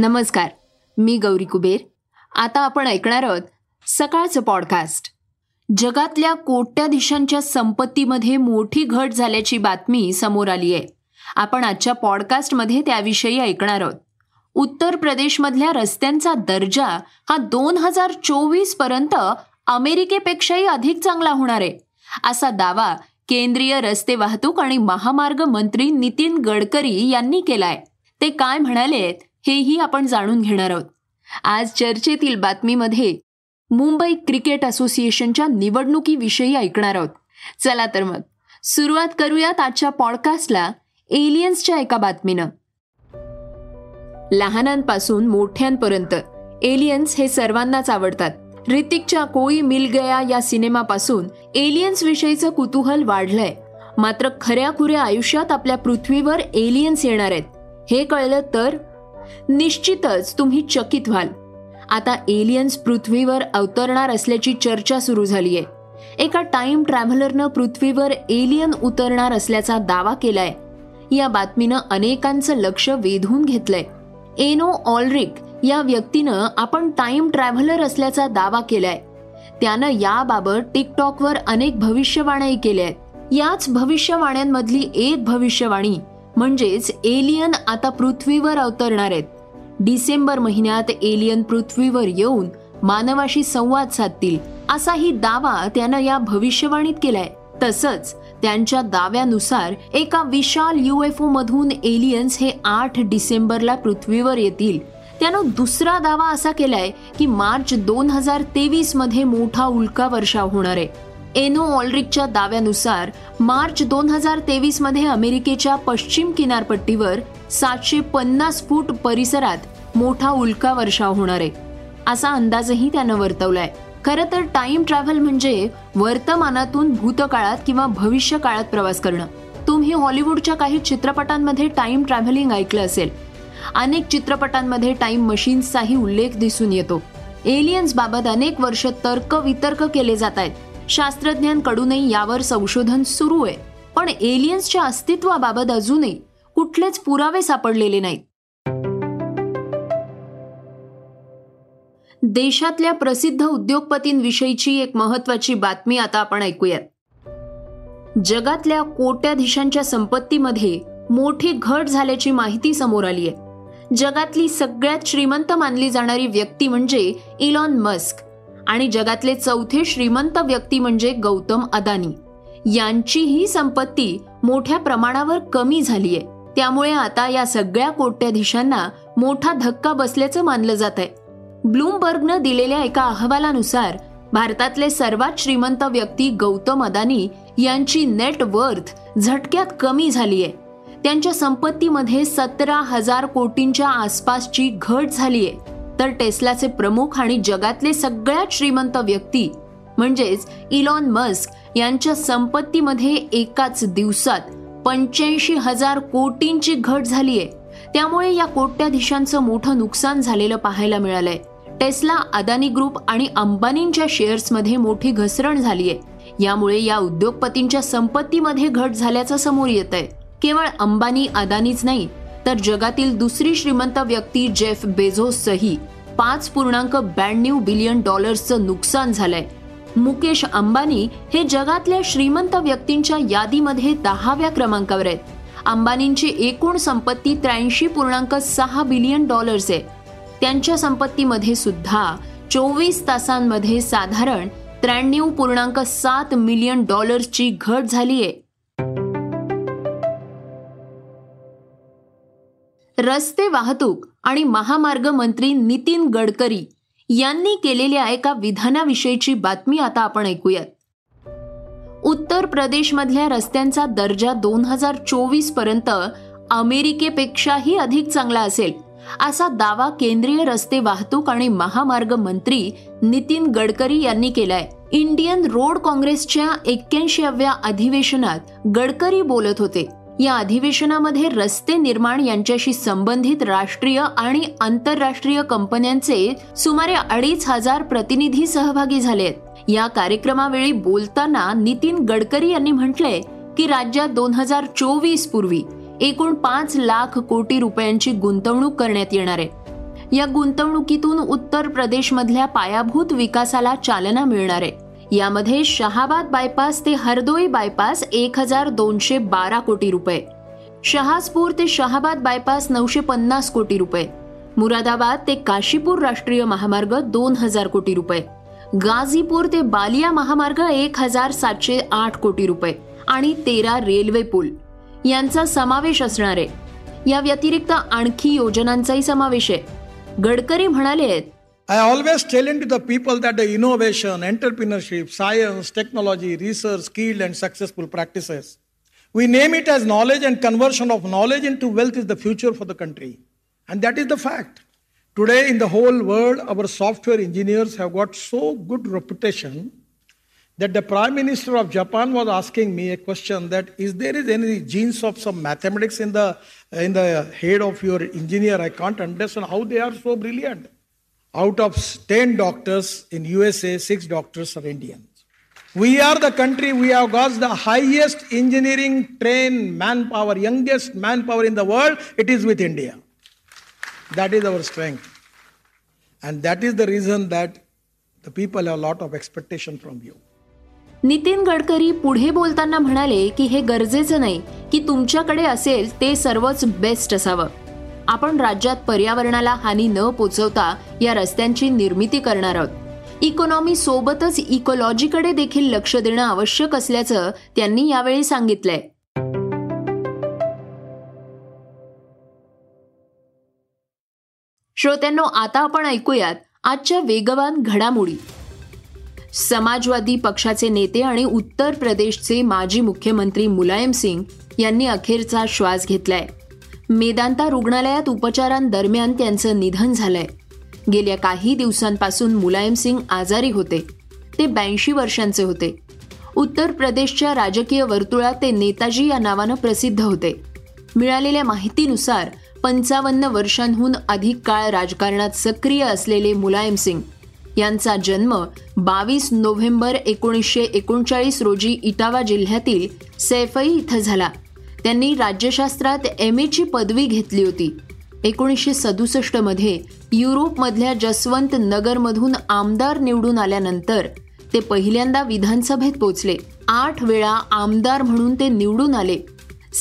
नमस्कार मी गौरी कुबेर. आता आपण ऐकणार आहोत सकाळचं पॉडकास्ट जगातल्या कोट्याधीशांच्या संपत्तीमध्ये मोठी घट झाल्याची बातमी समोर आली आहे आपण आजच्या पॉडकास्टमध्ये त्याविषयी ऐकणार आहोत. उत्तर प्रदेशमधल्या रस्त्यांचा दर्जा हा दोन हजार चोवीसपर्यंत अमेरिकेपेक्षाही अधिक चांगला होणार आहे असा दावा केंद्रीय रस्ते वाहतूक आणि महामार्ग मंत्री नितीन गडकरी यांनी केलाय. ते काय म्हणालेत? हेही आपण जाणून घेणार आहोत. आज चर्चेतील बातमीमध्ये मुंबई क्रिकेट असोसिएशनच्या निवडणुकीविषयी ऐकणार आहोत. चला तर मग सुरुवात करूयात आजच्या पॉडकास्टला एलियन्सच्या एका बातमीनं. लहानांपासून मोठ्यांपर्यंत एलियन्स हे सर्वांनाच आवडतात. ऋतिकच्या कोई मिल गया या सिनेमापासून एलियन्स विषयीचं कुतूहल वाढलंय. मात्र खऱ्या खुऱ्या आयुष्यात आपल्या पृथ्वीवर एलियन्स येणार आहेत. हे कळलं तर निश्चितच तुम्ही चकित व्हाल. आता एलियन्स पृथ्वीवर अवतरणार असल्याची चर्चा सुरू झाली आहे एका टाइम ट्रॅव्हलरनं पृथ्वीवर एलियन उतरणार असल्याचा दावा केलाय. या बातमीनं अनेकांचं लक्ष वेधून घेतलंय. एनो ऑलरिक या व्यक्तीनं आपण टाइम ट्रॅव्हलर असल्याचा दावा केलाय. त्यानं याबाबत टिकटॉकवर अनेक भविष्यवाण्याही केल्या आहेत याच भविष्यवाण्यांमधली एक भविष्यवाणी म्हणजेच एलियन आता पृथ्वीवर अवतरणार आहेत. डिसेंबर महिन्यात एलियन पृथ्वीवर येऊन मानवाशी संवाद साधतील असाही दावा त्यानं या भविष्यवाणीत केलाय. तसंच त्यांच्या दाव्यानुसार एका विशाल युएफओ मधून एलियन्स हे आठ डिसेंबरला पृथ्वीवर येतील. त्यानं दुसरा दावा असा केलाय की मार्च दोन हजार तेवीसमध्ये मोठा उल्का वर्षाव होणार आहे. एनो ऑलरिकच्या दाव्यानुसार मार्च दोन हजार तेवीसमध्ये अमेरिकेच्या पश्चिम किनारपट्टीवर सातशे पन्नास फूट परिसरात मोठा उल्का वर्षाव होणार आहे. असा अंदाजही त्यानं वर्तवलाय. खरं तर टाइम ट्रॅव्हल म्हणजे वर्तमानातून भूतकाळात किंवा भविष्य काळात प्रवास करणं. तुम्ही हॉलिवूडच्या काही चित्रपटांमध्ये टाइम ट्रॅव्हलिंग ऐकलं असेल. अनेक चित्रपटांमध्ये टाइम मशीन्सचाही उल्लेख दिसून येतो. एलियन्स बाबत अनेक वर्ष तर्क वितर्क केले जात आहेत. शास्त्रज्ञांकडूनही यावर संशोधन सुरू आहे. पण एलियन्सच्या अस्तित्वाबाबत अजूनही कुठलेच पुरावे सापडलेले नाहीत. देशातल्या प्रसिद्ध उद्योगपतींविषयीची एक महत्वाची बातमी आता आपण ऐकूयात. जगातल्या कोट्याधीशांच्या संपत्तीमध्ये मोठी घट झाल्याची माहिती समोर आली आहे. जगातली सगळ्यात श्रीमंत मानली जाणारी व्यक्ती म्हणजे इलॉन मस्क. आणि जगातले चौथे श्रीमंत व्यक्ती म्हणजे गौतम अदानी. यांची ही संपत्ती मोठ्या प्रमाणावर कमी झाली आहे त्यामुळे आता या सगळ्या कोट्याधीशांना मोठा धक्का बसल्याचं मानलं जात आहे ब्लूमबर्गनं दिलेल्या एका अहवालानुसार भारतातले सर्वात श्रीमंत व्यक्ती गौतम अदानी यांची नेट वर्थ झटक्यात कमी झालीय. त्यांच्या संपत्तीमध्ये सतरा हजार कोटींच्या आसपासची घट झालीय. तर टेस्लाचे प्रमुख आणि जगातले सगळ्यात श्रीमंत व्यक्ती म्हणजेच इलॉन मस्क यांच्या संपत्तीमध्ये एकाच दिवसात पंच्याऐंशी हजार कोटींची घट झालीय. त्यामुळे या कोट्याधीशांचं मोठं नुकसान झालेलं पाहायला मिळालंय. टेस्ला अदानी ग्रुप आणि अंबानींच्या शेअर्समध्ये मोठी घसरण झालीय. यामुळे या उद्योगपतींच्या संपत्तीमध्ये घट झाल्याचं समोर येत आहे केवळ अंबानी अदानीच नाही तर जगातील दुसरी श्रीमंत व्यक्ती जेफ बेझोसचंही पाच पूर्णांक ब्याण्णव बिलियन डॉलर्सचं नुकसान झालंय. मुकेश अंबानी हे जगातल्या श्रीमंत व्यक्तींच्या यादीमध्ये दहाव्या क्रमांकावर आहेत. अंबानींची एकूण संपत्ती त्र्याऐंशी पूर्णांक सहा बिलियन डॉलर्स आहे. त्यांच्या संपत्तीमध्ये सुद्धा चोवीस तासांमध्ये साधारण त्र्याण्णव पूर्णांक सात मिलियन डॉलर्सची घट झाली आहे रस्ते वाहतूक आणि महामार्ग मंत्री नितीन गडकरी यांनी केलेल्या एका विधानाविषयीची बातमी आता आपण ऐकूयात. उत्तर प्रदेशमधल्या रस्त्यांचा दर्जा दोन हजार चोवीसपर्यंत अमेरिकेपेक्षाही अधिक चांगला असेल असा दावा केंद्रीय रस्ते वाहतूक आणि महामार्ग मंत्री नितीन गडकरी यांनी केलाय. इंडियन रोड काँग्रेसच्या एक्क्याऐंशीव्या अधिवेशनात गडकरी बोलत होते. या अधिवेशनामध्ये रस्ते निर्माण यांच्याशी संबंधित राष्ट्रीय आणि आंतरराष्ट्रीय कंपन्यांचे सुमारे अडीच हजार प्रतिनिधी सहभागी झालेत. या कार्यक्रमावेळी बोलताना नितीन गडकरी यांनी म्हटले की राज्यात दोन हजार चोवीस पूर्वी एकूण पाच लाख कोटी रुपयांची गुंतवणूक करण्यात येणार आहे. या गुंतवणुकीतून उत्तर प्रदेशमधल्या पायाभूत विकासाला चालना मिळणार आहे. यामध्ये शहाबाद बायपास ते हरदोई बायपास एक हजार दोनशे बारा कोटी रुपये. शहाजपूर ते शहाबाद बायपास नऊशे पन्नास कोटी रुपये. मुरादाबाद ते काशीपूर राष्ट्रीय महामार्ग दोन हजार कोटी रुपये. गाझीपूर ते बालिया महामार्ग एक हजार सातशे आठ कोटी रुपये आणि तेरा रेल्वे पूल. यांचा समावेश असणार. आहे या व्यतिरिक्त आणखी योजनांचाही समावेश आहे. गडकरी म्हणाले आहेत I always tell to the people that the innovation, entrepreneurship, science, technology, research, skilled and successful practices. We name it as knowledge and conversion of knowledge into wealth is the future for the country. And that is the fact. Today in the whole world, our software engineers have got so good reputation that the Prime Minister of Japan was asking me a question that is there is any genes of some mathematics in the in the head of your engineer? I can't understand how they are so brilliant. Out of 10 doctors in USA, 6 doctors are Indians. We are the country, we have got the highest engineering trained manpower, youngest manpower in the world, it is with India. That is our strength. And that is the reason that the people have a lot of expectation from you. Nitin Gadkari पुढे बोलताना म्हणाले की हे गरजेचं नाही की तुमच्याकडे असेल ते सर्वच बेस्ट असावं आपण राज्यात पर्यावरणाला हानी न पोचवता या रस्त्यांची निर्मिती करणार आहोत. इकॉनॉमी सोबतच इकोलॉजीकडे देखील लक्ष देणं आवश्यक असल्याचं त्यांनी यावेळी सांगितलंय. श्रोत्यांनो आता आपण ऐकूयात आजच्या वेगवान घडामोडी. समाजवादी पक्षाचे नेते आणि उत्तर प्रदेशचे माजी मुख्यमंत्री मुलायम सिंग यांनी अखेरचा श्वास घेतलाय. मेदांता रुग्णालयात उपचारांदरम्यान त्यांचं निधन झालंय. गेल्या काही दिवसांपासून मुलायम सिंग आजारी होते. ते ब्याऐंशी वर्षांचे होते. उत्तर प्रदेशच्या राजकीय वर्तुळात ते नेताजी या नावानं प्रसिद्ध होते. मिळालेल्या माहितीनुसार पंचावन्न वर्षांहून अधिक काळ राजकारणात सक्रिय असलेले मुलायम सिंग यांचा जन्म बावीस नोव्हेंबर एकोणीसशे एकोणचाळीस रोजी इटावा जिल्ह्यातील सैफई इथं झाला. त्यांनी राज्यशास्त्रात एम एची पदवी घेतली होती. एकोणीसशे सदुसष्टमध्ये युरोपमधल्या जसवंत नगरमधून आमदार निवडून आल्यानंतर ते पहिल्यांदा विधानसभेत पोचले आठ वेळा आमदार म्हणून ते निवडून आले.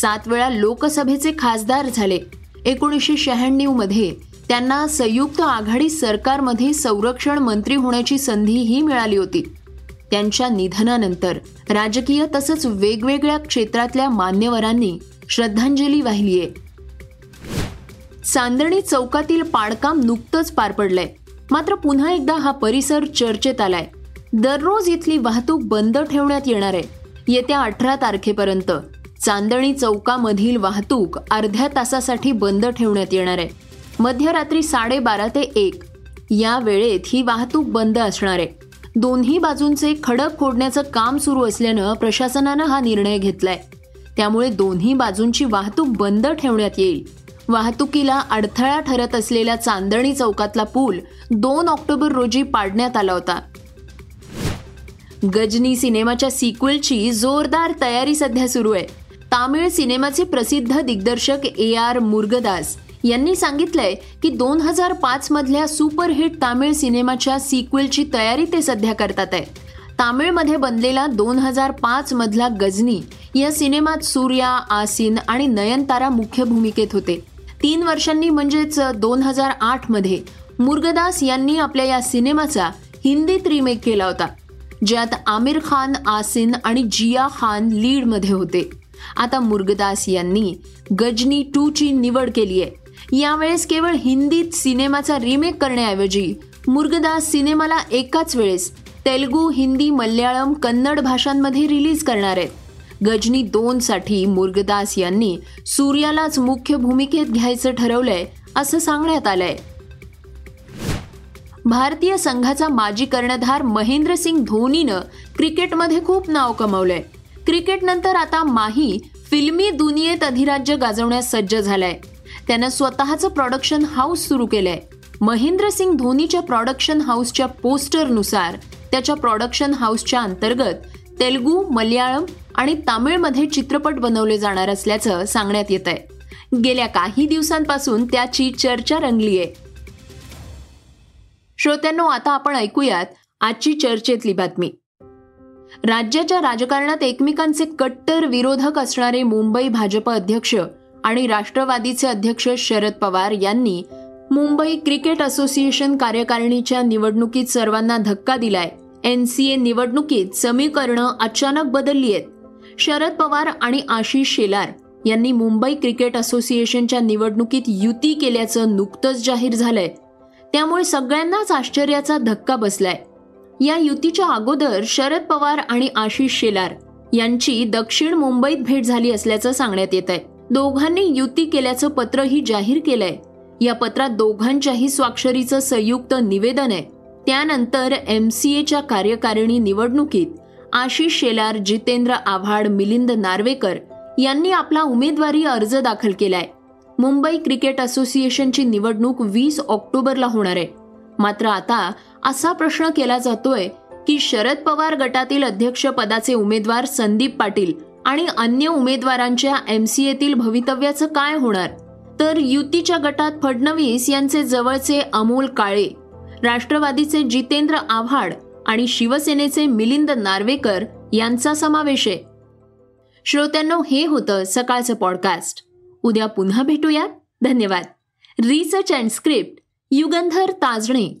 सात वेळा लोकसभेचे खासदार झाले. एकोणीसशे शहाण्णवमध्ये त्यांना संयुक्त आघाडी सरकारमध्ये संरक्षण मंत्री होण्याची संधीही मिळाली होती. त्यांच्या निधनानंतर राजकीय तसंच वेगवेगळ्या क्षेत्रातल्या मान्यवरांनी श्रद्धांजली वाहिलीये चांदणी चौकातील पाडकाम नुकतंच पार पडलंय. मात्र पुन्हा एकदा हा परिसर चर्चेत आलाय. दररोज इथली वाहतूक बंद ठेवण्यात येणार आहे. येत्या अठरा तारखेपर्यंत चांदणी चौकामधील वाहतूक अर्ध्या तासासाठी बंद ठेवण्यात येणार आहे. मध्यरात्री साडेबारा ते एक. या वेळेत ही वाहतूक बंद असणार आहे. दोन्ही बाजूंचे खडक फोडण्याचं काम सुरू असल्यानं प्रशासनानं हा निर्णय घेतलाय. त्यामुळे दोन्ही बाजूंची वाहतूक बंद ठेवण्यात येईल. वाहतुकीला अडथळा ठरत असलेल्या चांदणी चौकातला पूल दोन ऑक्टोबर रोजी पाडण्यात आला होता. गजनी सिनेमाच्या सिक्वेलची जोरदार तयारी सध्या सुरू आहे. तामिळ सिनेमाचे प्रसिद्ध दिग्दर्शक ए आर मुर्गदास यांनी सांगितलंय की दोन हजार पाच मधल्या सुपरहिट तामिळ सिनेमाच्या सिक्वेलची तयारी ते सध्या करतात आहे. तामिळमध्ये बनलेला दोन हजार पाच मधला गजनी या सिनेमात सूर्या आसिन आणि नयनतारा मुख्य भूमिकेत होते. तीन वर्षांनी म्हणजेच दोन हजार आठमध्ये मुर्गदास यांनी आपल्या या सिनेमाचा हिंदीत रिमेक केला होता ज्यात आमिर खान आसिन आणि जिया खान लीडमध्ये होते. आता मुर्गदास यांनी गजनी टू ची निवड केली आहे. यावेळेस केवळ हिंदीत सिनेमाचा रिमेक करण्याऐवजी मुर्गदास सिनेमाला एकाच वेळेस तेलगू हिंदी मल्याळम कन्नड भाषांमध्ये रिलीज करणार आहेत. गजनी दोन साठी मुर्गदास यांनी सूर्यालाच मुख्य भूमिकेत घ्यायचं ठरवलंय असं सांगण्यात आलंय. भारतीय संघाचा माजी कर्णधार महेंद्रसिंग धोनीनं क्रिकेटमध्ये खूप नाव कमवलंय. क्रिकेटनंतर आता माही फिल्मी दुनियेत अधिराज्य गाजवण्यास सज्ज झालाय. त्यानं स्वतःचं प्रॉडक्शन हाऊस सुरू केलंय. महेंद्रसिंग धोनीच्या प्रॉडक्शन हाऊसच्या पोस्टरनुसार त्याच्या प्रॉडक्शन हाऊसच्या अंतर्गत तेलगू मल्याळम आणि तामिळमध्ये चित्रपट बनवले जाणार असल्याचं सांगण्यात येत आहे गेल्या काही दिवसांपासून त्याची चर्चा रंगली आहे श्रोत्यांनो आता आपण ऐकूयात आजची चर्चेतली बातमी. राज्याच्या राजकारणात एकमेकांचे कट्टर विरोधक असणारे मुंबई भाजप अध्यक्ष आणि राष्ट्रवादीचे अध्यक्ष शरद पवार यांनी मुंबई क्रिकेट असोसिएशन कार्यकारिणीच्या निवडणुकीत सर्वांना धक्का दिलाय. एन सी ए निवडणुकीत समीकरणं अचानक बदलली आहेत. शरद पवार आणि आशिष शेलार यांनी मुंबई क्रिकेट असोसिएशनच्या निवडणुकीत युती केल्याचं नुकतंच जाहीर झालंय. त्यामुळे सगळ्यांनाच आश्चर्याचा धक्का बसलाय. या युतीच्या अगोदर शरद पवार आणि आशिष शेलार यांची दक्षिण मुंबईत भेट झाली असल्याचं सांगण्यात येत आहे दोघांनी युती केल्याचं पत्रही जाहीर केलंय. या पत्रात दोघांच्याही स्वाक्षरीचं संयुक्त निवेदन आहे. त्यानंतर एम सी एच्या कार्यकारिणी निवडणुकीत आशिष शेलार जितेंद्र आव्हाड मिलिंद नार्वेकर यांनी आपला उमेदवारी अर्ज दाखल केलाय. मुंबई क्रिकेट असोसिएशनची निवडणूक वीस ऑक्टोबरला होणार आहे. मात्र आता असा प्रश्न केला जातोय की शरद पवार गटातील अध्यक्षपदाचे उमेदवार संदीप पाटील आणि अन्य उमेदवारांच्या एम सी एतील भवितव्याचं काय होणार? तर युतीच्या गटात फडणवीस यांचे जवळचे अमोल काळे राष्ट्रवादीचे जितेंद्र आव्हाड आणि शिवसेनेचे मिलिंद नार्वेकर यांचा समावेश आहे. श्रोत्यांनो हे होतं सकाळचं पॉडकास्ट उद्या पुन्हा भेटूयात. धन्यवाद. Research and script Yugandhar Tajne.